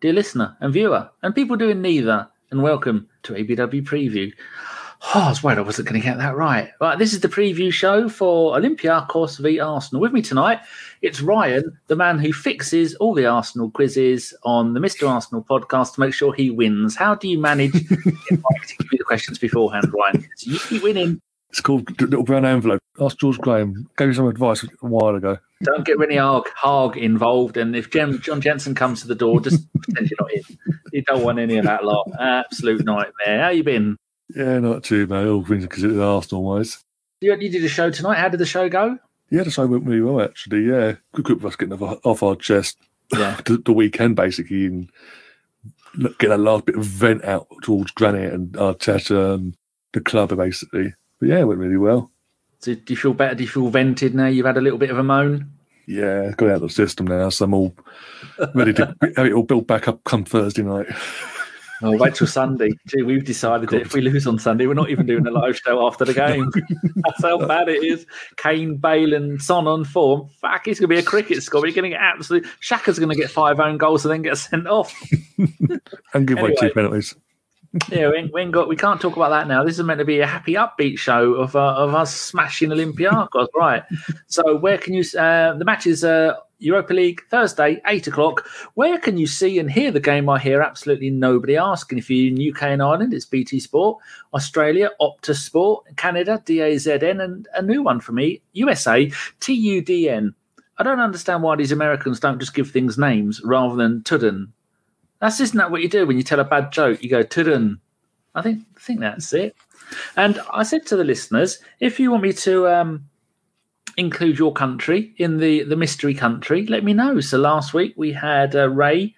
Dear listener and viewer, and people doing neither, and welcome to ABW Preview. Oh, I was worried I wasn't going to get that right. Right, this is the preview show for Olympiacos v Arsenal. With me tonight, it's Ryan, the man who fixes all the Arsenal quizzes on the Mr. Arsenal podcast to make sure he wins. How do you manage to give me the questions beforehand, Ryan? So you keep winning. It's called Little Brown Envelope. Ask George Graham. Gave you some advice a while ago. Don't get Rune Hauge, Hauge involved. And if John Jensen comes to the door, just pretend you're not in. You don't want any of that lot. Absolute nightmare. How you been? Yeah, not too bad. All things considered Arsenal wise. You, you did a show tonight. How did the show go? Yeah, the show went really well actually. Yeah, good group of us getting off, off our chest. Yeah. the, the weekend basically and look- get a last bit of vent out towards Granit and Arteta and the club basically. But yeah, it went really well. So do you feel better? Do you feel vented now? You've had a little bit of a moan. Yeah, got out of the system now, so I'm all ready to have it all built back up come Thursday night. Oh, wait till Sunday. Gee, we've decided that if we lose on Sunday, we're not even doing a live show after the game. That's how bad it is. Kane, Bale, and Son on form. Fuck, it's going to be a cricket score. We're going to get absolute. Xhaka's going to get five own goals and then get sent off. And give away two penalties. Yeah, we, ain't- we, ain't got, we can't talk about that now. This is meant to be a happy, upbeat show of uh, of us smashing Olympiacos, right? So, where can you? Uh, the match is uh, Europa League Thursday, eight o'clock. Where can you see and hear the game? I hear absolutely nobody asking. If you're in UK and Ireland, it's BT Sport. Australia, Optus Sport. Canada, DAZN, and a new one for me, USA, TUDN. I don't understand why these Americans don't just give things names rather than Tudden. That's isn't that what you do when you tell a bad joke? You go Tudden. I think I think that's it. And I said to the listeners, if you want me to um, include your country in the the mystery country, let me know. So last week we had uh, Ray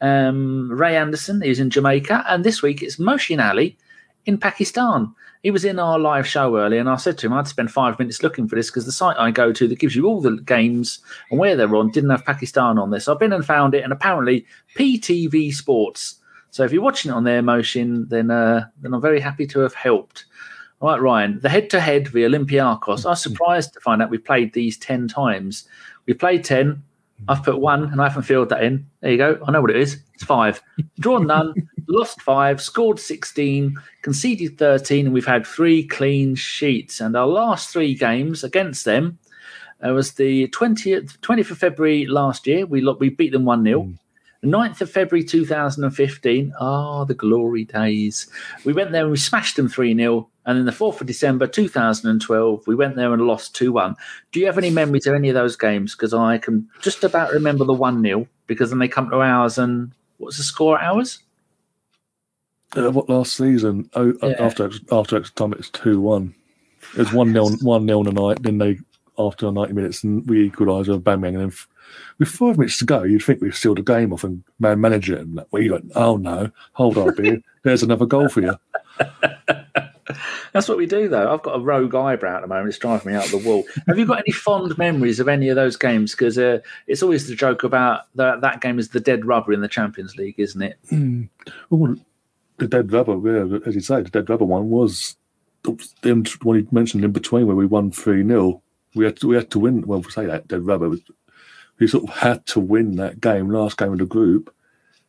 um, Ray Anderson, he's in Jamaica, and this week it's Moshin Ali in Pakistan. He was in our live show earlier, and I said to him, I'd spend five minutes looking for this because the site I go to that gives you all the games and where they're on didn't have Pakistan on there. So I've been and found it, and apparently PTV Sports. So if you're watching it on their motion, then uh, then I'm very happy to have helped. All right, Ryan, the head to head via Olympiacos. I was surprised to find out we played these 10 times. We played 10. I've put one and I haven't filled that in. There you go. I know what it is. It's five. Drawn none, lost five, scored 16, conceded 13, and we've had three clean sheets. And our last three games against them uh, was the 20th, 20th of February last year. We, we beat them 1 0. The 9th of February 2015. Ah, the glory days. We went there and we smashed them 3 0. And then the 4th of December 2012, we went there and lost 2 1. Do you have any memories of any of those games? Because I can just about remember the 1 0 because then they come to ours and what's the score at ours? Uh, what last season? Oh, Yeah. after after extra time, it's two one. It was one 0 one 0 tonight. Then they after ninety minutes, and we equalised with bang bang, and then f- with five minutes to go, you'd think we've sealed the game off and man manage it. And we went, oh no, hold on, beer. There's another goal for you. That's what we do, though. I've got a rogue eyebrow at the moment. It's driving me out of the wall. Have you got any fond memories of any of those games? Because uh, it's always the joke about that that game is the dead rubber in the Champions League, isn't it? Oh, the dead rubber, yeah, as you say, the dead rubber one was them when you mentioned in between where we won three 0 We had to, we had to win. Well, we say that dead rubber, we sort of had to win that game, last game of the group,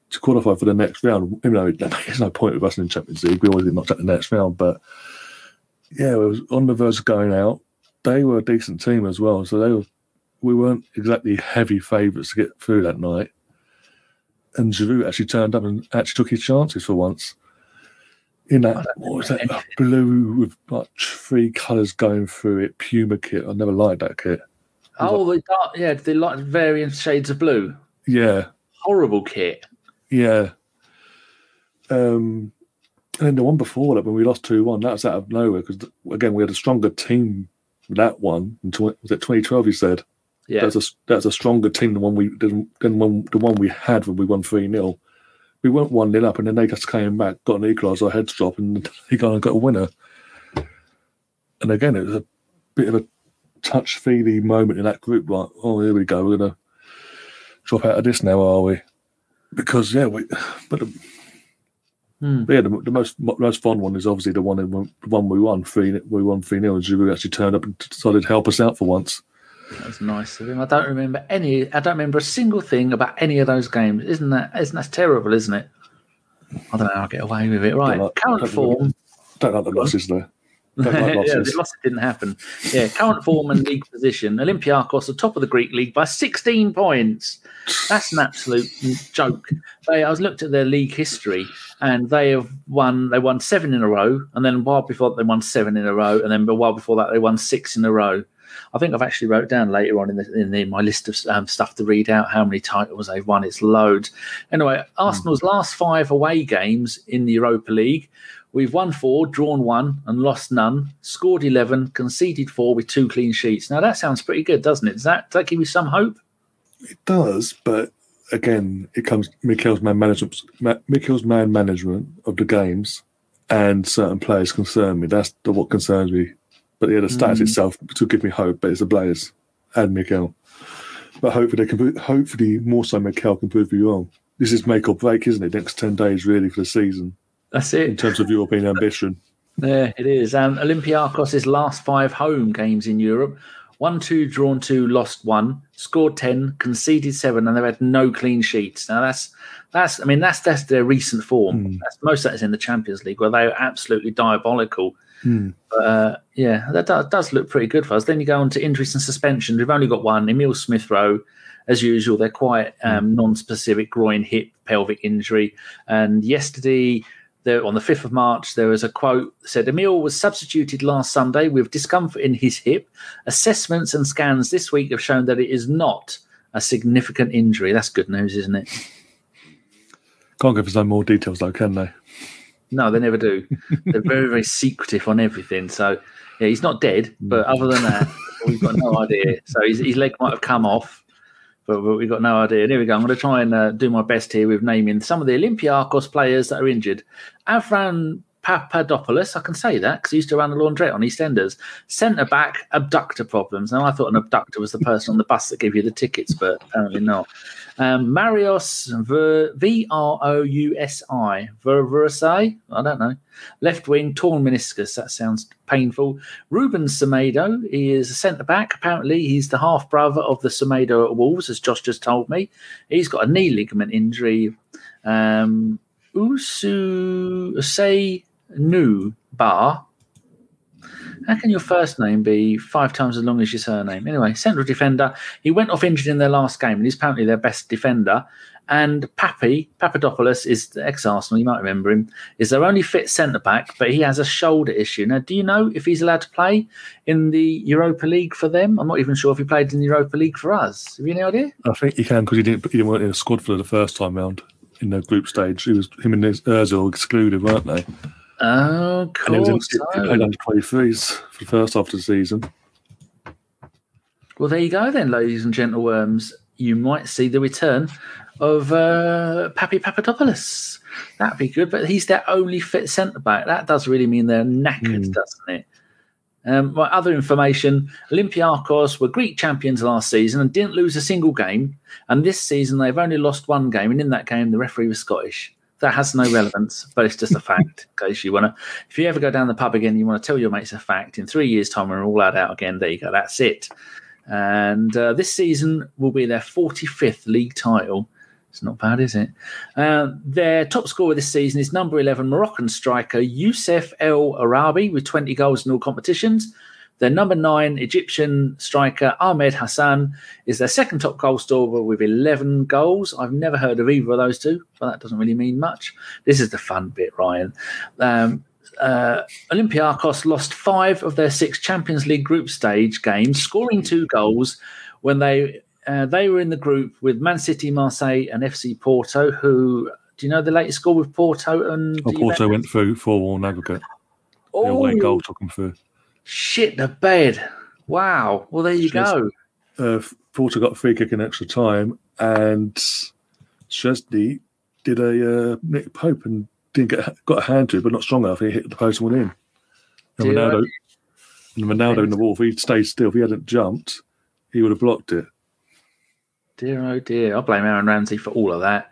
to qualify for the next round. Even though there's no point with us in the Champions League, we always get knocked out the next round. But yeah, it was on the verge of going out. They were a decent team as well, so they were. We weren't exactly heavy favourites to get through that night and Giroud actually turned up and actually took his chances for once. In that, what was that? a blue with like three colours going through it, Puma kit. I never liked that kit. Oh, the dark, yeah, the like variant shades of blue. Yeah, Horrible kit. yeah. Um, and then the one before that, when we lost two one, that was out of nowhere because again we had a stronger team. That one, in tw- was it 2012? You said Yeah, that's a that's a stronger team than one we than, than one, the one we had when we won three 0 We went one 0 up, and then they just came back, got an equaliser, heads drop, and they got got a winner. And again, it was a bit of a touch feely moment in that group. Like, oh, here we go, we're gonna drop out of this now, are we? Because yeah, we. But the, Hmm. yeah, the, the most most fun one is obviously the one in, the one we won three. We won three 0 and Giroud actually turned up and decided to help us out for once. That was nice of him. I don't remember any. I don't remember a single thing about any of those games. Isn't that? Isn't that terrible? Isn't it? I don't know. I'll get away with it. Right. like- Current form. Don't like the losses there. Don't like yeah, losses. the loss didn't happen. Yeah, current form and league position. Olympiacos are top of the Greek league by 16 points. That's an absolute joke. They, I was looked at their league history, and they have won. They won seven in a row, and then a while before that, they won seven in a row, and then a while before that, they won six in a row. I think I've actually wrote down later on in, the, in, the, my list of um, stuff to read out how many titles they've won. It's loads. Anyway, Arsenal's last five away games in the Europa League. We've won four, drawn one, and lost none. Scored eleven, conceded four with two clean sheets. Now that sounds pretty good, doesn't it? Does that, does that give you some hope? It does, but again, it comes Mikel's man management. Mikel's man management of the games and certain players concern me. That's the, what concerns me. But yeah, the stats Mm. itself to give me hope, but it's the players and Mikel. But hopefully, they can. Hopefully, more so, Mikel can prove me wrong. This is make or break, isn't it? Next ten days, really, for the season That's it in terms of European ambition. Yeah, it is. Um, Olympiakos' last five home games in Europe one, two, drawn two, lost one, scored 10, conceded seven, and they've had no clean sheets. Now, that's, that's I mean, that's, that's their recent form. Mm. That's, most of that is in the Champions League where they're absolutely diabolical. Hmm. But, uh, yeah, that does, does look pretty good for us. Then you go on to injuries and suspensions. We've only got one. Emile Smith Rowe, as usual, they're quite um, non specific groin, hip, pelvic injury. And yesterday, there, on the 5th of March, there was a quote that said Emile was substituted last Sunday with discomfort in his hip. Assessments and scans this week have shown that it is not a significant injury. That's good news, isn't it? Can't give us no more details, though, can they? No, they never do. They're very, very secretive on everything. So, yeah, he's not dead, but other than that, we've got no idea. So his, his leg might have come off, but, we've got no idea. And here we go. I'm going to try and uh, do my best here with naming some of the Olympiakos players that are injured. Avran Papadopoulos, I can say that because he used to run a laundrette on EastEnders. Centre back, abductor problems. Now, I thought an abductor was the person on the bus that gave you the tickets, but apparently not. Um, Marios V R O U S I. I don't know. Left wing, torn meniscus. That sounds painful. Ruben Semedo. He is a centre back. Apparently, he's the half brother of the Semedo at Wolves, as Josh just told me. He's got a knee ligament injury. Um, Usu Usei Nu Bar. How can your first name be five times as long as your surname? Anyway, central defender. He went off injured in their last game, and he's apparently their best defender. And Papi Papadopoulos is the ex Arsenal. You might remember him. Is their only fit centre back, but he has a shoulder issue. Now, do you know if he's allowed to play in the Europa League for them? I'm not even sure if he played in the Europa League for us. Have you any idea? I think he can because he didn't. He weren't in a squad for the first time round in the group stage. He was him and Özil excluded, weren't they? Oh, And it was in, cool. he played under twenty threes for the first half of the season. Well, there you go then, ladies and gentleworms. You might see the return of uh, Papi Papadopoulos. That'd be good, but he's their only fit centre back. That does really mean they're knackered, Mm. doesn't it? Um, my other information Olympiakos were Greek champions last season and didn't lose a single game. And this season, they've only lost one game. And in that game, the referee was Scottish. That has no relevance, but it's just a fact. In case you want to, if you ever go down the pub again, you want to tell your mates a fact. In three years' time, we're all out out again, there you go. That's it. And uh, this season will be their 45th league title. It's not bad, is it? Uh, their top scorer this season is number 11 Moroccan striker Youssef El Arabi with 20 goals in all competitions. Their number nine Egyptian striker Ahmed Hassan is their second top goal scorer with 11 goals. I've never heard of either of those two, but that doesn't really mean much. This is the fun bit, Ryan. Um, uh, Olympiakos lost five of their six Champions League group stage games, scoring two goals when they uh, they were in the group with Man City, Marseille, and FC Porto. Who do you know the latest score with Porto and Oh, Porto went through four one aggregate. The away Oh, goal took them through. Shit the bed! Wow. Well, there you go. Uh, Porto got a free kick in extra time, and Szczesny did a uh, Nick Pope and didn't get got a hand to it, but not strong enough. He hit the post and went in. And. Ronaldo, and Ronaldo in the wall. If he'd stayed still, if he hadn't jumped, he would have blocked it. Dear oh dear, I blame Aaron Ramsey for all of that.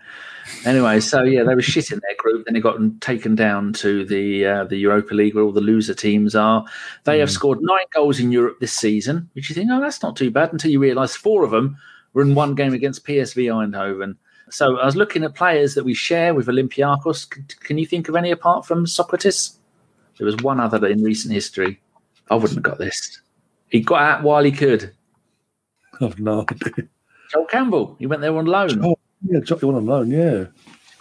Anyway, so yeah, they were shit in their group. Then they got taken down to the uh, the Europa League, where all the loser teams are. They mm. have scored nine goals in Europe this season, which you think, oh, that's not too bad, until you realise four of them were in one game against PSV Eindhoven. So I was looking at players that we share with Olympiacos. Can, can you think of any apart from Socrates? There was one other in recent history. I wouldn't have got this. He got out while he could. I've no idea. Joel Campbell. He went there on loan. Oh, yeah, Joel went on loan. Yeah.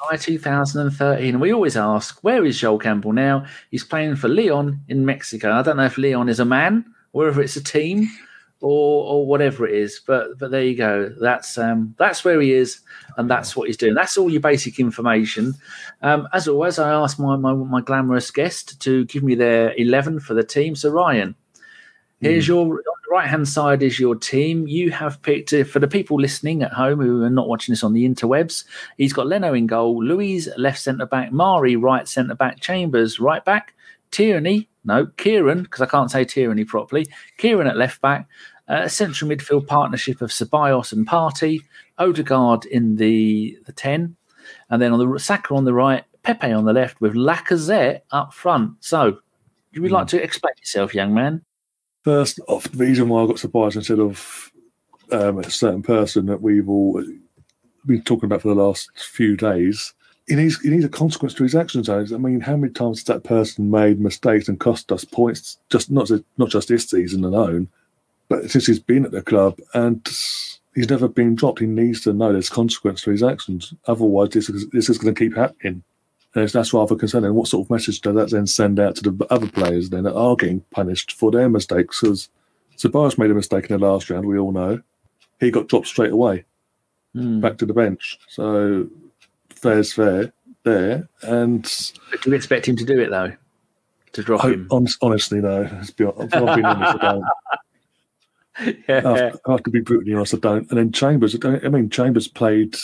July 2013. We always ask, where is Joel Campbell now? He's playing for Leon in Mexico. I don't know if Leon is a man or if it's a team or or whatever it is. But but there you go. That's um that's where he is, and that's what he's doing. That's all your basic information. Um, as always, I ask my, my my glamorous guest to give me their eleven for the team. So Ryan, here's mm. your right hand side is your team. You have picked uh, for the people listening at home who are not watching this on the interwebs. He's got Leno in goal, Luiz left centre back, Mari right centre back, Chambers right back. Tierney, no, Kieran, because I can't say Tierney properly. Kieran at left back, a central midfield partnership of Ceballos and Partey, Odegaard in the, the 10, and then on the Saka on the right, Pepe on the left with Lacazette up front. So, you would like hmm. to explain yourself, young man? First off, the reason why I got surprised instead of um, a certain person that we've all been talking about for the last few days he needs he needs a consequence to his actions. I mean, how many times has that person made mistakes and cost us points? Just not not just this season alone, but since he's been at the club and he's never been dropped, he needs to know there's consequence to his actions. Otherwise, this is, this is going to keep happening. And that's rather concerning. What sort of message does that then send out to the other players then that are getting punished for their mistakes? Because Ceballos made a mistake in the last round, we all know. He got dropped straight away, mm. back to the bench. So fair's fair there. And but do you expect him to do it though? To drop I, him? Honest, honestly, no. Be, I've been honest, I don't. yeah. I, have to be brutally honest, I don't. And then Chambers, I, I mean, Chambers played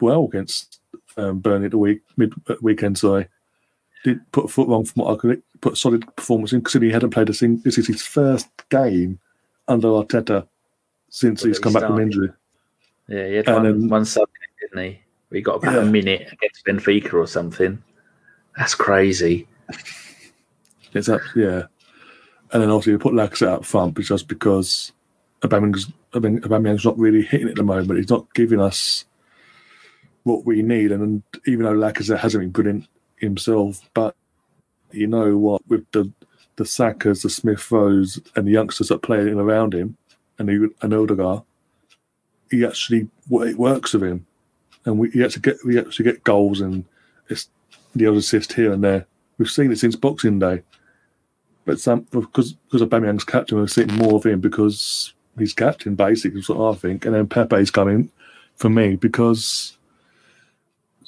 well against um, Burnley the week mid uh, weekend. So I did put a foot wrong from what I could put a solid performance in because he hadn't played a single. This is his first game under Arteta since well, he's come back from injury. Yeah, he had and one, then, one sub, didn't he? We got about yeah. a minute against Benfica or something. That's crazy. It's up, yeah. And then obviously we put Lacazette up front just because Aubameyang's, Aubameyang's not really hitting at the moment. He's not giving us what we need. And even though Lacazette hasn't been good in himself, but you know what, with the the Sakas, the Smith Rowes, and the youngsters that play around him, and he, and Odegaard, he actually it works with him, and we actually get we actually get goals and it's the odd assist here and there. We've seen it since Boxing Day, but some because because Aubameyang's captain, we're seeing more of him because he's captain, basically, is what I think. And then Pepe's coming for me because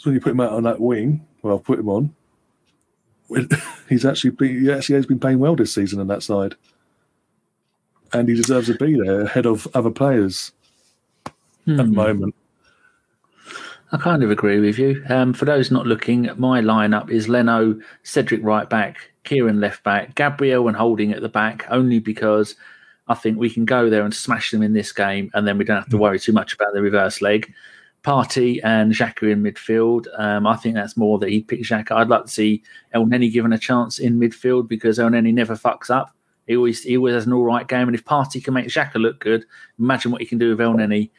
when you put him out on that wing, well, I've put him on. He's actually been, he actually has been playing well this season on that side, and he deserves to be there ahead of other players mm-hmm. at the hmm. moment. I kind of agree with you. Um, for those not looking, my lineup is Leno, Cedric right back, Kieran left back, Gabriel and Holding at the back, only because I think we can go there and smash them in this game, and then we don't have to mm. worry too much about the reverse leg. Partey and Xhaka in midfield. Um, I think that's more that he picked Xhaka. I'd like to see Elneny given a chance in midfield because Elneny never fucks up. He always he always has an all right game, and if Partey can make Xhaka look good, imagine what he can do with Elneny.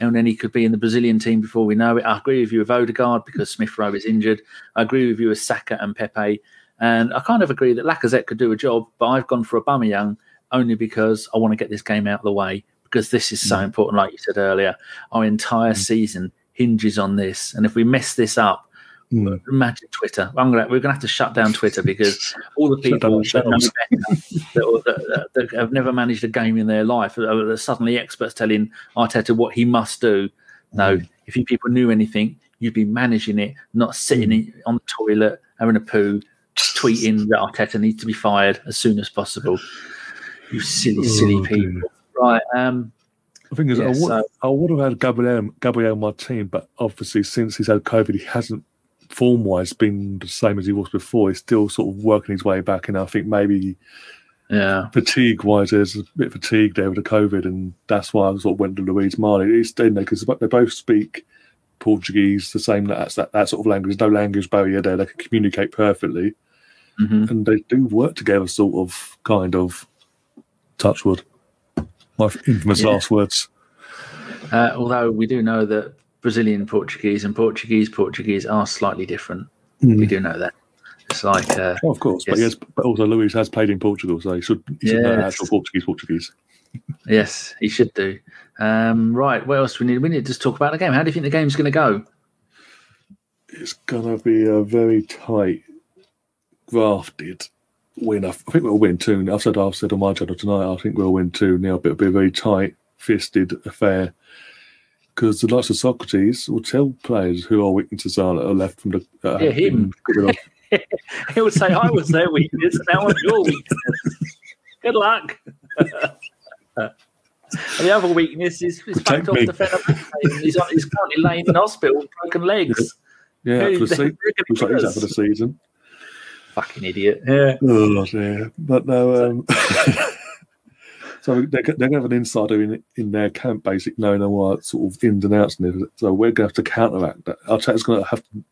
Elneny could be in the Brazilian team before we know it. I agree with you with Odegaard because Smith Rowe is injured. I agree with you with Saka and Pepe. And I kind of agree that Lacazette could do a job, but I've gone for a Aubameyang only because I want to get this game out of the way because this is so mm. important. Like you said earlier, our entire mm. season hinges on this, and if we mess this up, mm. imagine Twitter. I'm gonna we're gonna have to shut down Twitter because all the people that, that, that, that, have never managed a game in their life are suddenly experts telling Arteta what he must do. No, mm. if you people knew anything, you'd be managing it, not sitting mm. on the toilet having a poo, tweeting that Arteta needs to be fired as soon as possible. You silly, silly oh, people. Right. Um, the thing is, yeah, I, would, so, I would have had Gabriel, Gabriel on my team, but obviously since he's had COVID, he hasn't form wise been the same as he was before. He's still sort of working his way back, and I think maybe yeah, fatigue wise, there's a bit fatigued there with the COVID, and that's why I sort of went to Luiz Marley. He's staying there because they both speak Portuguese, the same. That's that, that sort of language. There's no language barrier there. They can communicate perfectly, Mhm. and they do work together, sort of, kind of. Touchwood. My infamous Yeah. last words. Uh, although we do know that Brazilian Portuguese and Portuguese Portuguese are slightly different. We do know that. It's like uh, Oh, of course, but Yes. but also Luiz has played in Portugal, so he should, he should know Yes. actual Portuguese. Portuguese. yes, he should do. Um, right, what else do we need? We need to just talk about the game. How do you think the game's going to go? It's gonna be a very tight, grafted win. I think we'll win two. I've said I've said on my channel tonight. I think we'll win two now, but it'll be a very tight, fisted affair. Because the likes of Socrates will tell players who our weaknesses are that are left from the. Uh, Yeah, him. been got rid of. He would say, "I was their weakness, and now I'm your weakness." Good luck. The other weakness is, Protect backed off me. the Fener. He's, on- he's currently laying in hospital with broken legs. Yeah, Who- for the se- looks like he's out for the season. Fucking idiot. Yeah. Oh dear, but no. Um, so they're, they're going to have an insider in in their camp, basically knowing all our sort of ins and outs. And everything. so we're going to have to counteract that. Arteta's going to have to.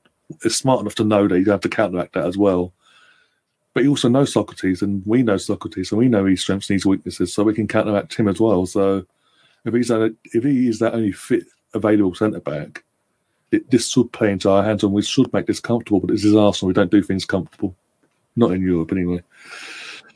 Is smart enough to know that he's going to have to counteract that as well. But he also knows Socrates, and we know Socrates, and we know his strengths and his weaknesses, so we can counteract him as well. So if he's a, if he is that only fit available centre back, it, this should play into our hands, and we should make this comfortable. But this is Arsenal; we don't do things comfortable. Not in Europe, anyway.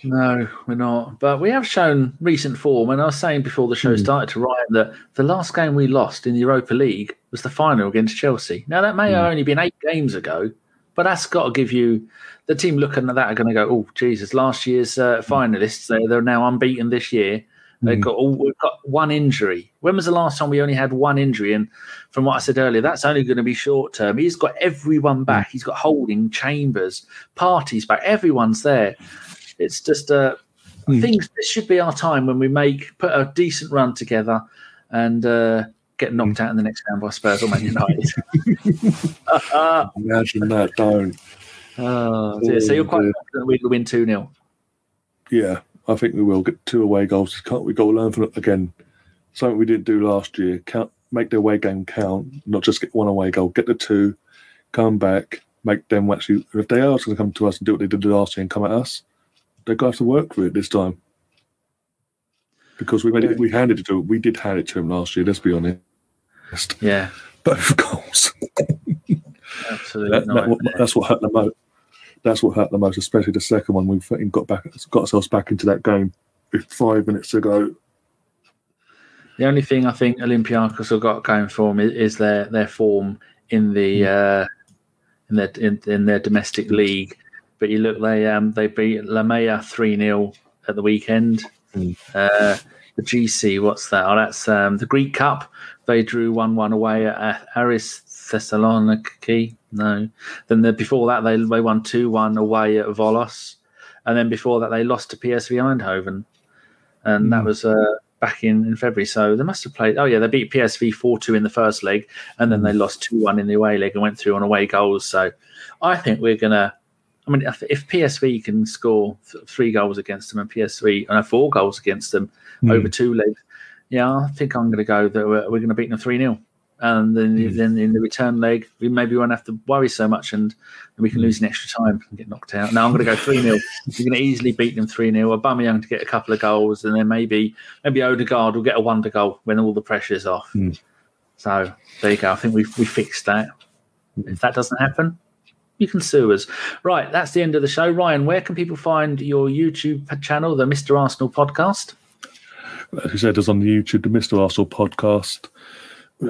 No, we're not. But we have shown recent form. And I was saying before the show Hmm. started to Ryan that the last game we lost in the Europa League was the final against Chelsea. Now, that may have only been eight games ago, but that's got to give you the team looking at that are going to go, oh, Jesus, last year's uh, finalists, they, they're now unbeaten this year. They've got all, we've got one injury. When was the last time we only had one injury? And from what I said earlier, that's only going to be short term. He's got everyone back. He's got Holding, Chambers, Partey's back. Everyone's there. It's just uh, things. This should be our time when we make put a decent run together and uh, get knocked out in the next round by Spurs or Man United. Imagine that, don't. oh. So you're quite confident we will win two 0 Yeah, I think we will get two away goals. Can't we? Got to learn from it again. Something we didn't do last year. Count, make the away game count. Not just get one away goal. Get the two, come back, make them actually. If they are going to come to us and do what they did last year and come at us, they're going to have to work for it this time. Because we made it, we handed it to we did hand it to him last year. Let's be honest. Yeah, Both goals. absolutely. That- that- not. that's what hurt the most. That's what hurt the most, especially the second one. We've got back, got ourselves back into that game five minutes to go. The only thing I think Olympiacos have got going for them is, their their form in the uh, in their in, in their domestic league. But you look, they um they beat Lamia three 0 at the weekend. Mm. Uh, the GC, what's that? Oh, that's um, the Greek Cup. They drew one one away at Aris Thessaloniki. No, then the, before that they they won two one away at Volos, and then before that they lost to PSV Eindhoven, and that Mm. was uh, back in, in February. So they must have played. Oh yeah, they beat PSV four two in the first leg, and then they lost two one in the away leg and went through on away goals. So I think we're gonna. I mean, if if PSV can score th- three goals against them and PSV and four goals against them Hmm. over two legs, yeah, I think I'm going to go that we're, we're going to beat them three 0 and then Mm. then in the return leg we maybe won't have to worry so much and we can lose in extra time and get knocked out. Now I'm going to go three 0 We're going to easily beat them three 0 Aubameyang to get a couple of goals, and then maybe maybe Odegaard will get a wonder goal when all the pressure's off. Mm. So there you go. I think we we fixed that. If that doesn't happen, you can sue us. Right, that's the end of the show. Ryan, where can people find your YouTube channel, the Mr. Arsenal podcast? as you said, it's on the YouTube, the Mr. Arsenal podcast.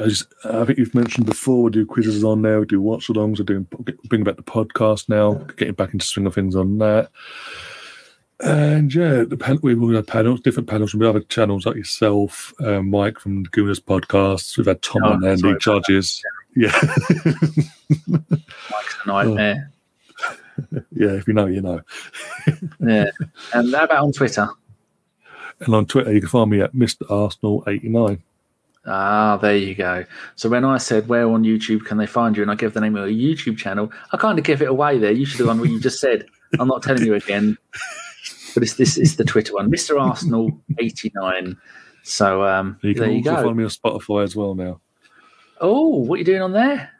As I think you've mentioned before, we do quizzes on there, we do watch alongs, we're doing bring back the podcast now, getting back into swing of things on that. And yeah, the pan- we will have panels, different panels from the other channels like yourself, um, Mike from the Gooners podcast. We've had Tom Oh, Andy, sorry about judges. Yeah, Mike's a nightmare. yeah. If you know, you know. Yeah. And how about on Twitter? And on Twitter, you can find me at Mr. Arsenal eighty nine. Ah, there you go. So when I said where on YouTube can they find you, and I gave the name of a YouTube channel, I kind of give it away there. You should have done what you just said. I'm not telling you again, but it's this is the Twitter one, Mr. Arsenal eighty nine. So um, You can there you also go. find me on Spotify as well now. Oh, what are you doing on there?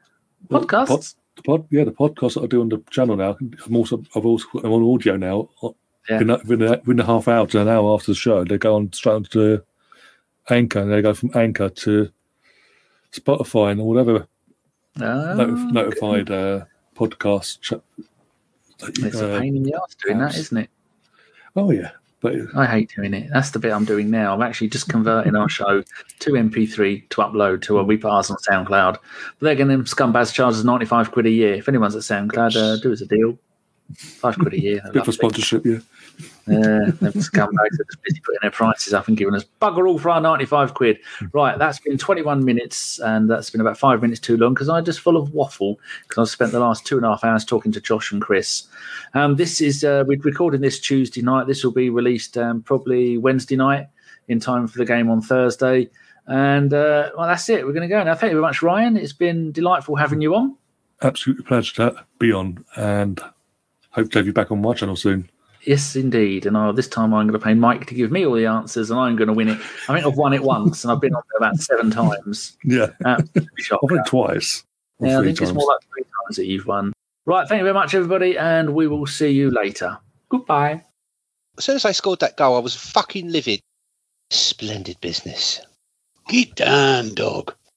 Podcast. Pod, the pod, yeah, the podcast that I do on the channel now. I'm also I've also I'm on audio now. Yeah. Within, a- within, within a half hour to an hour after the show, they go on straight on to Anchor, and they go from Anchor to Spotify and whatever Oh, notif- notified uh, podcast. Ch- It's a uh, pain in the ass doing that, apps. isn't it? oh yeah, but I hate doing it. That's the bit I'm doing now. I'm actually just converting our show to MP3 to upload to what we pass on SoundCloud. But they're going to scumbags charge us 95 quid a year. If anyone's at SoundCloud, uh, do us a deal. Five quid a year. bit for sponsorship, yeah. Yeah, them scumbags are just busy putting their prices up and giving us bugger all for our 95 quid. Right, that's been 21 minutes and that's been about five minutes too long because I am just full of waffle because I've spent the last two and a half hours talking to Josh and Chris. Um, this is, uh, we're recording this Tuesday night. This will be released um, probably Wednesday night in time for the game on Thursday. And uh, well, that's it. We're going to go now. Thank you very much, Ryan. It's been delightful having you on. Absolutely pleasure to be on, and hope to have you back on my channel soon. Yes, indeed. And uh, this time I'm going to pay Mike to give me all the answers, and I'm going to win it. I think I've won it once, and I've been on there about seven times. Yeah, Absolutely I've won it twice. Yeah, I three think it's more like three times that you've won. Right, thank you very much, everybody, and we will see you later. Goodbye. As soon as I scored that goal, I was fucking livid. Splendid business. Get down, dog.